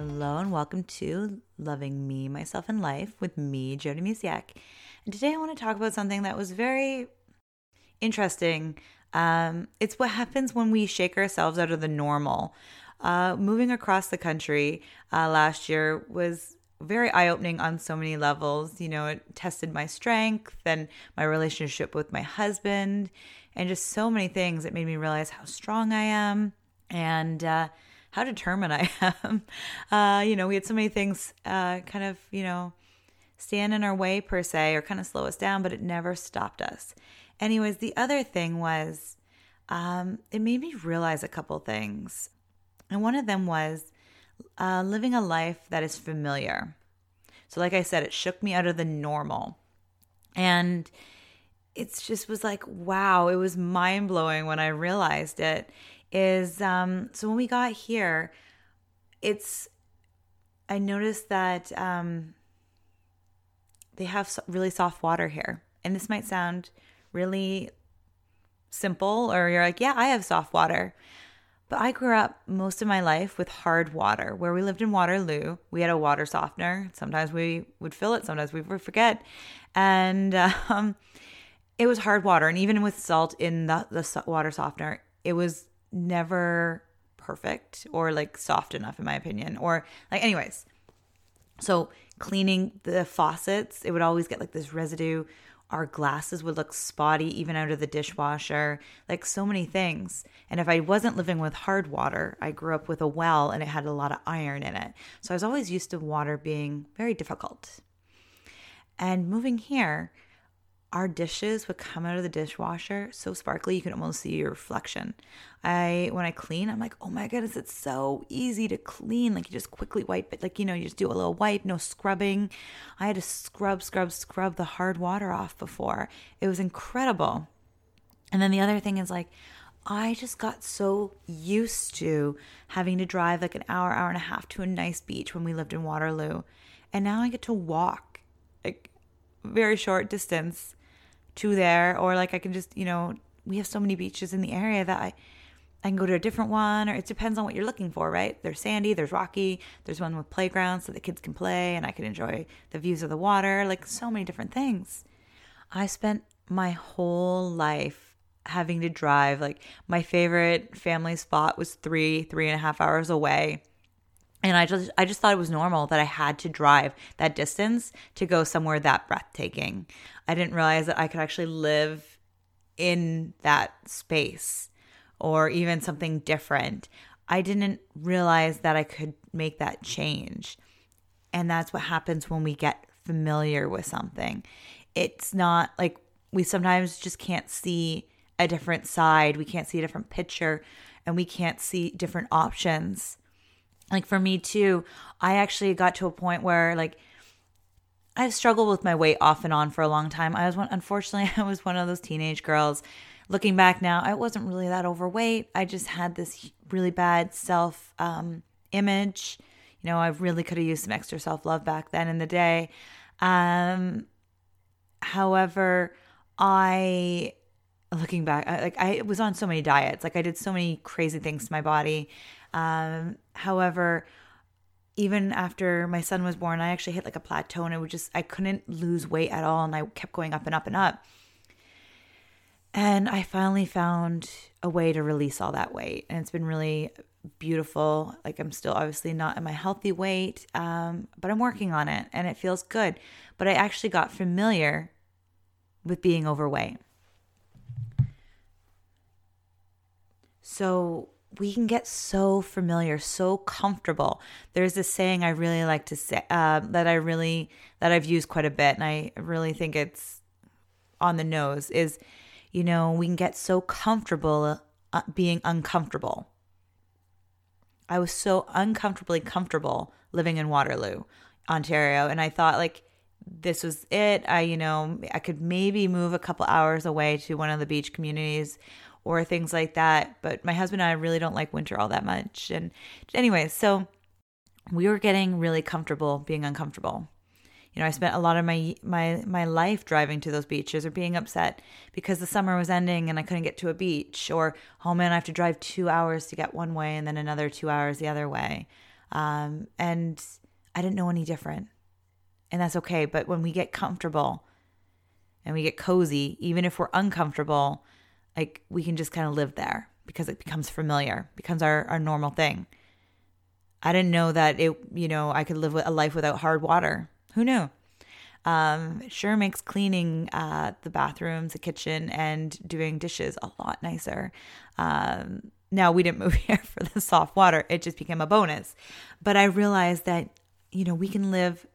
Hello and welcome to Loving Me, Myself, and Life with me, Jody Musiak. And today I want to talk about something that was very interesting. Um, it's what happens when we shake ourselves out of the normal. Uh, moving across the country uh, last year was very eye opening on so many levels. You know, it tested my strength and my relationship with my husband, and just so many things. It made me realize how strong I am and uh, how determined I am. Uh, you know, we had so many things uh, kind of, you know, stand in our way per se or kind of slow us down, but it never stopped us. Anyways, the other thing was um, it made me realize a couple things. And one of them was uh, living a life that is familiar. So, like I said, it shook me out of the normal. And it's just was like, wow, it was mind blowing when I realized it. Is um, so when we got here, it's, I noticed that um, they have really soft water here. And this might sound really simple, or you're like, yeah, I have soft water. But I grew up most of my life with hard water. Where we lived in Waterloo, we had a water softener. Sometimes we would fill it, sometimes we would forget. And um, it was hard water. And even with salt in the, the water softener, it was never perfect or like soft enough, in my opinion. Or, like, anyways. So, cleaning the faucets, it would always get like this residue our glasses would look spotty even out of the dishwasher, like so many things. And if I wasn't living with hard water, I grew up with a well and it had a lot of iron in it. So I was always used to water being very difficult. And moving here, our dishes would come out of the dishwasher so sparkly you could almost see your reflection. I when I clean, I'm like, oh my goodness, it's so easy to clean. Like you just quickly wipe it, like you know, you just do a little wipe, no scrubbing. I had to scrub, scrub, scrub the hard water off before. It was incredible. And then the other thing is like I just got so used to having to drive like an hour, hour and a half to a nice beach when we lived in Waterloo. And now I get to walk like very short distance to there or like I can just, you know, we have so many beaches in the area that I I can go to a different one or it depends on what you're looking for, right? There's sandy, there's rocky, there's one with playgrounds so the kids can play and I can enjoy the views of the water, like so many different things. I spent my whole life having to drive. Like my favorite family spot was three, three and a half hours away. And I just I just thought it was normal that I had to drive that distance to go somewhere that breathtaking. I didn't realize that I could actually live in that space or even something different. I didn't realize that I could make that change. And that's what happens when we get familiar with something. It's not like we sometimes just can't see a different side, we can't see a different picture, and we can't see different options like for me too, I actually got to a point where like I've struggled with my weight off and on for a long time. I was one, unfortunately, I was one of those teenage girls. Looking back now, I wasn't really that overweight. I just had this really bad self um, image. You know, I really could have used some extra self love back then in the day. Um, however, I looking back, I, like I was on so many diets. Like I did so many crazy things to my body. Um, however, even after my son was born, I actually hit like a plateau and it would just, I couldn't lose weight at all. And I kept going up and up and up. And I finally found a way to release all that weight. And it's been really beautiful. Like I'm still obviously not in my healthy weight, um, but I'm working on it and it feels good. But I actually got familiar with being overweight. So we can get so familiar, so comfortable. There's this saying I really like to say uh, that I really that I've used quite a bit, and I really think it's on the nose. Is you know we can get so comfortable uh, being uncomfortable. I was so uncomfortably comfortable living in Waterloo, Ontario, and I thought like this was it. I you know I could maybe move a couple hours away to one of the beach communities or things like that. But my husband and I really don't like winter all that much. And anyway, so we were getting really comfortable being uncomfortable. You know, I spent a lot of my my my life driving to those beaches or being upset because the summer was ending and I couldn't get to a beach or oh man, I have to drive 2 hours to get one way and then another 2 hours the other way. Um, and I didn't know any different. And that's okay. But when we get comfortable and we get cozy, even if we're uncomfortable, like we can just kind of live there because it becomes familiar, becomes our, our normal thing. I didn't know that it, you know, I could live a life without hard water. Who knew? Um, sure makes cleaning uh, the bathrooms, the kitchen, and doing dishes a lot nicer. Um, now we didn't move here for the soft water; it just became a bonus. But I realized that you know we can live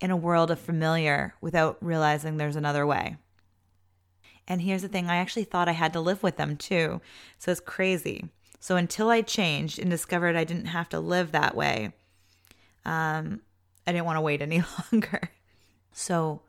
in a world of familiar without realizing there's another way. And here's the thing: I actually thought I had to live with them too, so it's crazy. So until I changed and discovered I didn't have to live that way, um, I didn't want to wait any longer. So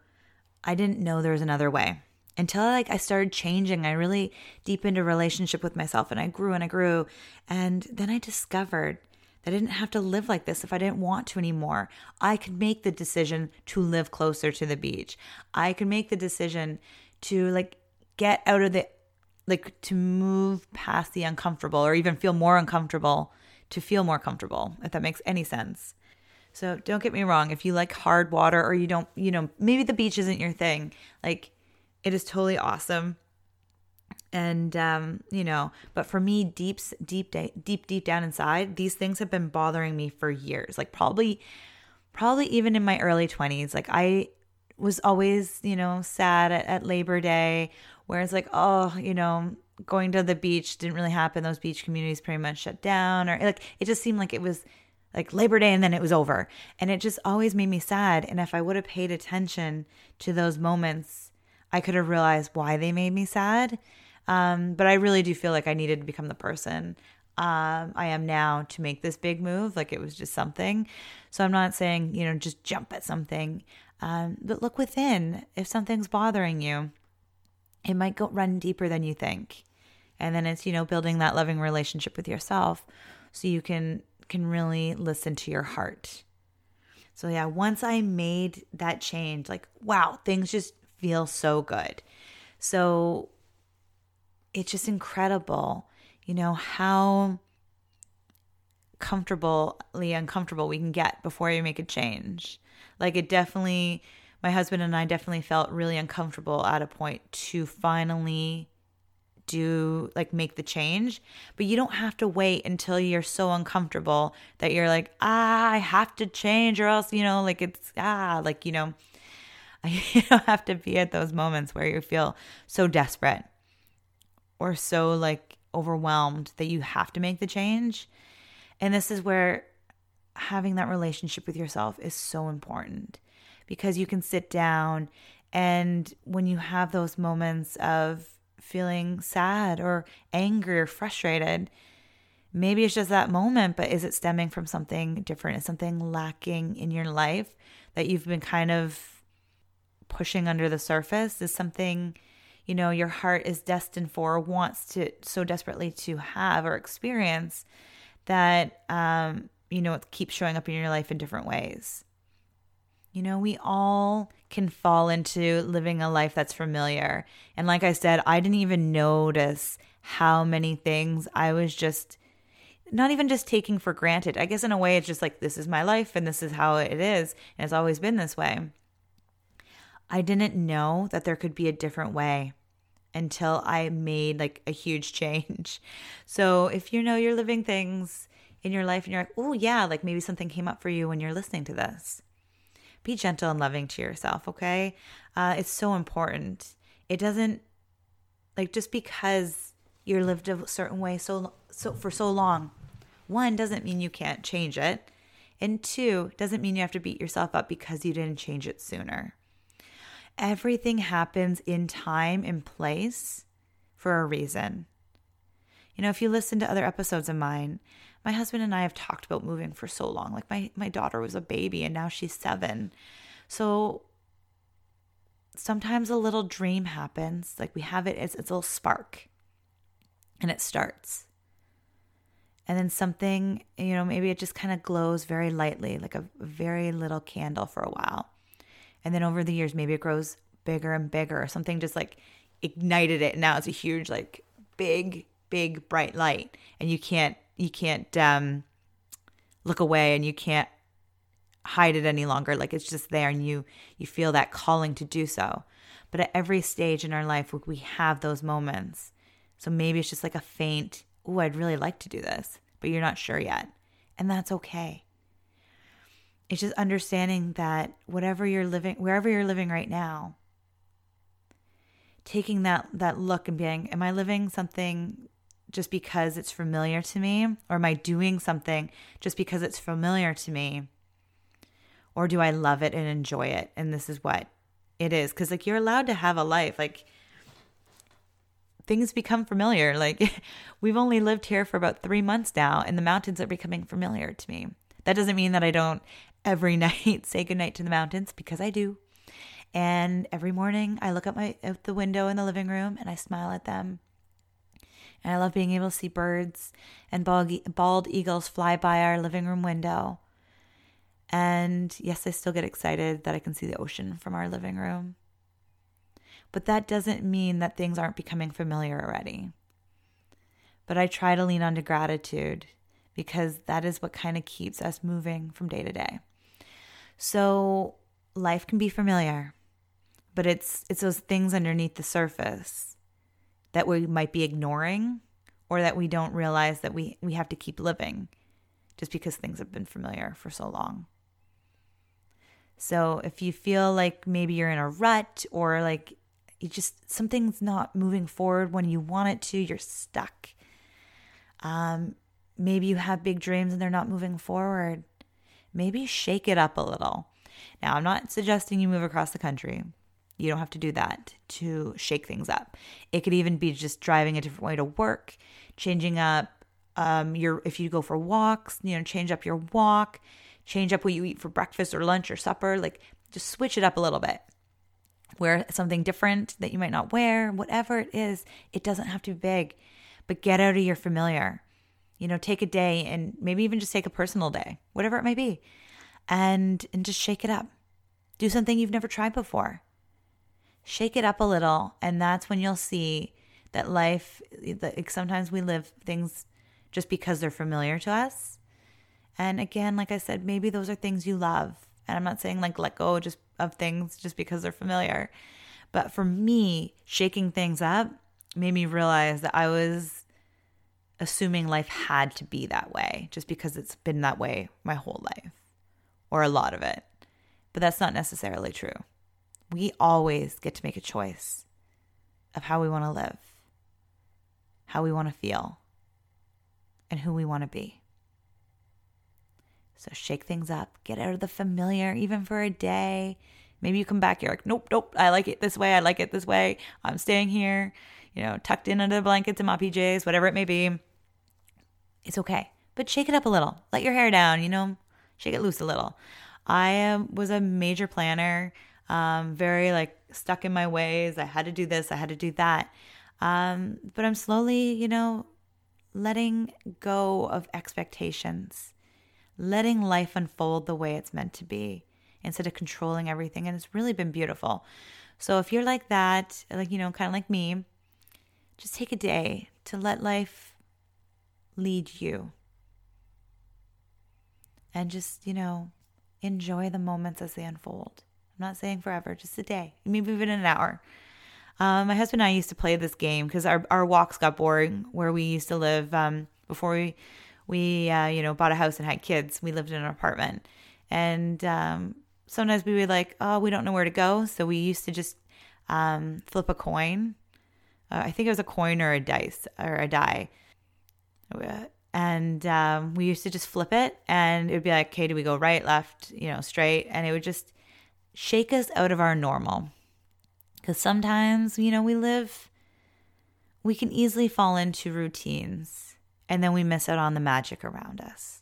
I didn't know there was another way until like I started changing. I really deepened a relationship with myself and I grew and I grew. And then I discovered that I didn't have to live like this if I didn't want to anymore. I could make the decision to live closer to the beach. I could make the decision to like get out of the like to move past the uncomfortable or even feel more uncomfortable to feel more comfortable, if that makes any sense. So don't get me wrong, if you like hard water or you don't, you know, maybe the beach isn't your thing, like it is totally awesome. And um, you know, but for me, deep, deep, deep, deep down inside, these things have been bothering me for years. Like probably, probably even in my early twenties. Like I was always, you know, sad at, at Labor Day where it's like, oh, you know, going to the beach didn't really happen. Those beach communities pretty much shut down, or like it just seemed like it was like Labor Day and then it was over. And it just always made me sad. And if I would have paid attention to those moments, I could have realized why they made me sad. Um, but I really do feel like I needed to become the person um, I am now to make this big move. Like it was just something. So I'm not saying, you know, just jump at something. Um, but look within. If something's bothering you, it might go run deeper than you think. And then it's, you know, building that loving relationship with yourself so you can can really listen to your heart. So yeah, once I made that change, like wow, things just feel so good. So it's just incredible, you know, how comfortably uncomfortable we can get before you make a change. Like it definitely my husband and I definitely felt really uncomfortable at a point to finally do like make the change. But you don't have to wait until you're so uncomfortable that you're like ah i have to change or else you know like it's ah like you know you don't have to be at those moments where you feel so desperate or so like overwhelmed that you have to make the change. And this is where having that relationship with yourself is so important because you can sit down and when you have those moments of feeling sad or angry or frustrated, maybe it's just that moment, but is it stemming from something different? Is something lacking in your life that you've been kind of pushing under the surface? Is something, you know, your heart is destined for, wants to so desperately to have or experience that, um, you know, it keeps showing up in your life in different ways? You know, we all can fall into living a life that's familiar. And like I said, I didn't even notice how many things I was just not even just taking for granted. I guess in a way, it's just like, this is my life and this is how it is. And it's always been this way. I didn't know that there could be a different way until I made like a huge change. So if you know you're living things in your life and you're like, oh, yeah, like maybe something came up for you when you're listening to this be gentle and loving to yourself, okay? Uh, it's so important. It doesn't like just because you're lived a certain way so so for so long. One doesn't mean you can't change it, and two doesn't mean you have to beat yourself up because you didn't change it sooner. Everything happens in time and place for a reason. You know, if you listen to other episodes of mine, my husband and I have talked about moving for so long. Like my my daughter was a baby and now she's 7. So sometimes a little dream happens, like we have it as it's a little spark. And it starts. And then something, you know, maybe it just kind of glows very lightly, like a very little candle for a while. And then over the years, maybe it grows bigger and bigger, or something just like ignited it. And now it's a huge, like big, big, bright light. And you can't you can't um, look away and you can't hide it any longer. Like it's just there and you you feel that calling to do so. But at every stage in our life we have those moments. So maybe it's just like a faint oh i'd really like to do this but you're not sure yet. And that's okay. It's just understanding that whatever you're living wherever you're living right now taking that that look and being am i living something just because it's familiar to me? Or am i doing something just because it's familiar to me? Or do i love it and enjoy it? And this is what it is. Cuz like you're allowed to have a life. Like things become familiar. Like we've only lived here for about 3 months now and the mountains are becoming familiar to me. That doesn't mean that i don't every night say goodnight to the mountains because i do. And every morning I look out my out the window in the living room and I smile at them. And I love being able to see birds and bald, eagles fly by our living room window. And yes, I still get excited that I can see the ocean from our living room. But that doesn't mean that things aren't becoming familiar already. But I try to lean onto gratitude because that is what kind of keeps us moving from day to day. So life can be familiar but it's it's those things underneath the surface that we might be ignoring or that we don't realize that we we have to keep living just because things have been familiar for so long. So if you feel like maybe you're in a rut or like you just something's not moving forward when you want it to, you're stuck. Um, maybe you have big dreams and they're not moving forward. Maybe shake it up a little. Now, I'm not suggesting you move across the country. You don't have to do that to shake things up. It could even be just driving a different way to work, changing up um, your if you go for walks, you know, change up your walk, change up what you eat for breakfast or lunch or supper. Like just switch it up a little bit. Wear something different that you might not wear, whatever it is. It doesn't have to be big, but get out of your familiar. You know, take a day and maybe even just take a personal day, whatever it may be, and and just shake it up. Do something you've never tried before shake it up a little and that's when you'll see that life like sometimes we live things just because they're familiar to us. And again like i said maybe those are things you love. And i'm not saying like let go just of things just because they're familiar. But for me shaking things up made me realize that i was assuming life had to be that way just because it's been that way my whole life or a lot of it. But that's not necessarily true we always get to make a choice of how we want to live, how we want to feel, and who we want to be. So shake things up, get out of the familiar, even for a day. Maybe you come back, you're like, nope, nope, I like it this way, I like it this way. I'm staying here, you know, tucked in under the blankets in my PJs, whatever it may be. It's okay. But shake it up a little. Let your hair down, you know, shake it loose a little. I um, was a major planner um, very like stuck in my ways. I had to do this, I had to do that. Um, but I'm slowly, you know, letting go of expectations, letting life unfold the way it's meant to be instead of controlling everything. And it's really been beautiful. So if you're like that, like, you know, kind of like me, just take a day to let life lead you. And just, you know, enjoy the moments as they unfold. I'm not saying forever, just a day, maybe even an hour. Um, my husband and I used to play this game because our, our walks got boring where we used to live um, before we we uh, you know bought a house and had kids. We lived in an apartment, and um, sometimes we would like, oh, we don't know where to go, so we used to just um, flip a coin. Uh, I think it was a coin or a dice or a die, and um, we used to just flip it, and it would be like, okay, do we go right, left, you know, straight, and it would just shake us out of our normal. Because sometimes, you know, we live, we can easily fall into routines and then we miss out on the magic around us.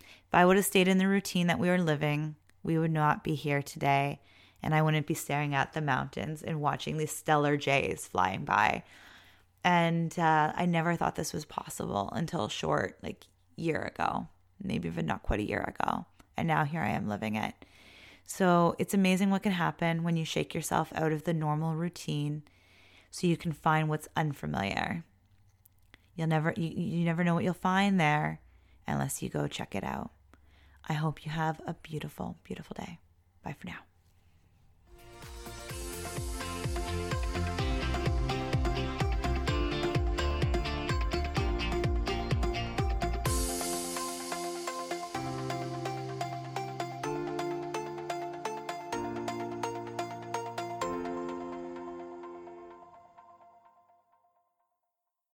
If I would have stayed in the routine that we were living, we would not be here today. And I wouldn't be staring at the mountains and watching these Steller jays flying by. And uh, I never thought this was possible until short, like, year ago, maybe even not quite a year ago. And now here I am living it. So it's amazing what can happen when you shake yourself out of the normal routine so you can find what's unfamiliar. You'll never you, you never know what you'll find there unless you go check it out. I hope you have a beautiful, beautiful day. Bye for now.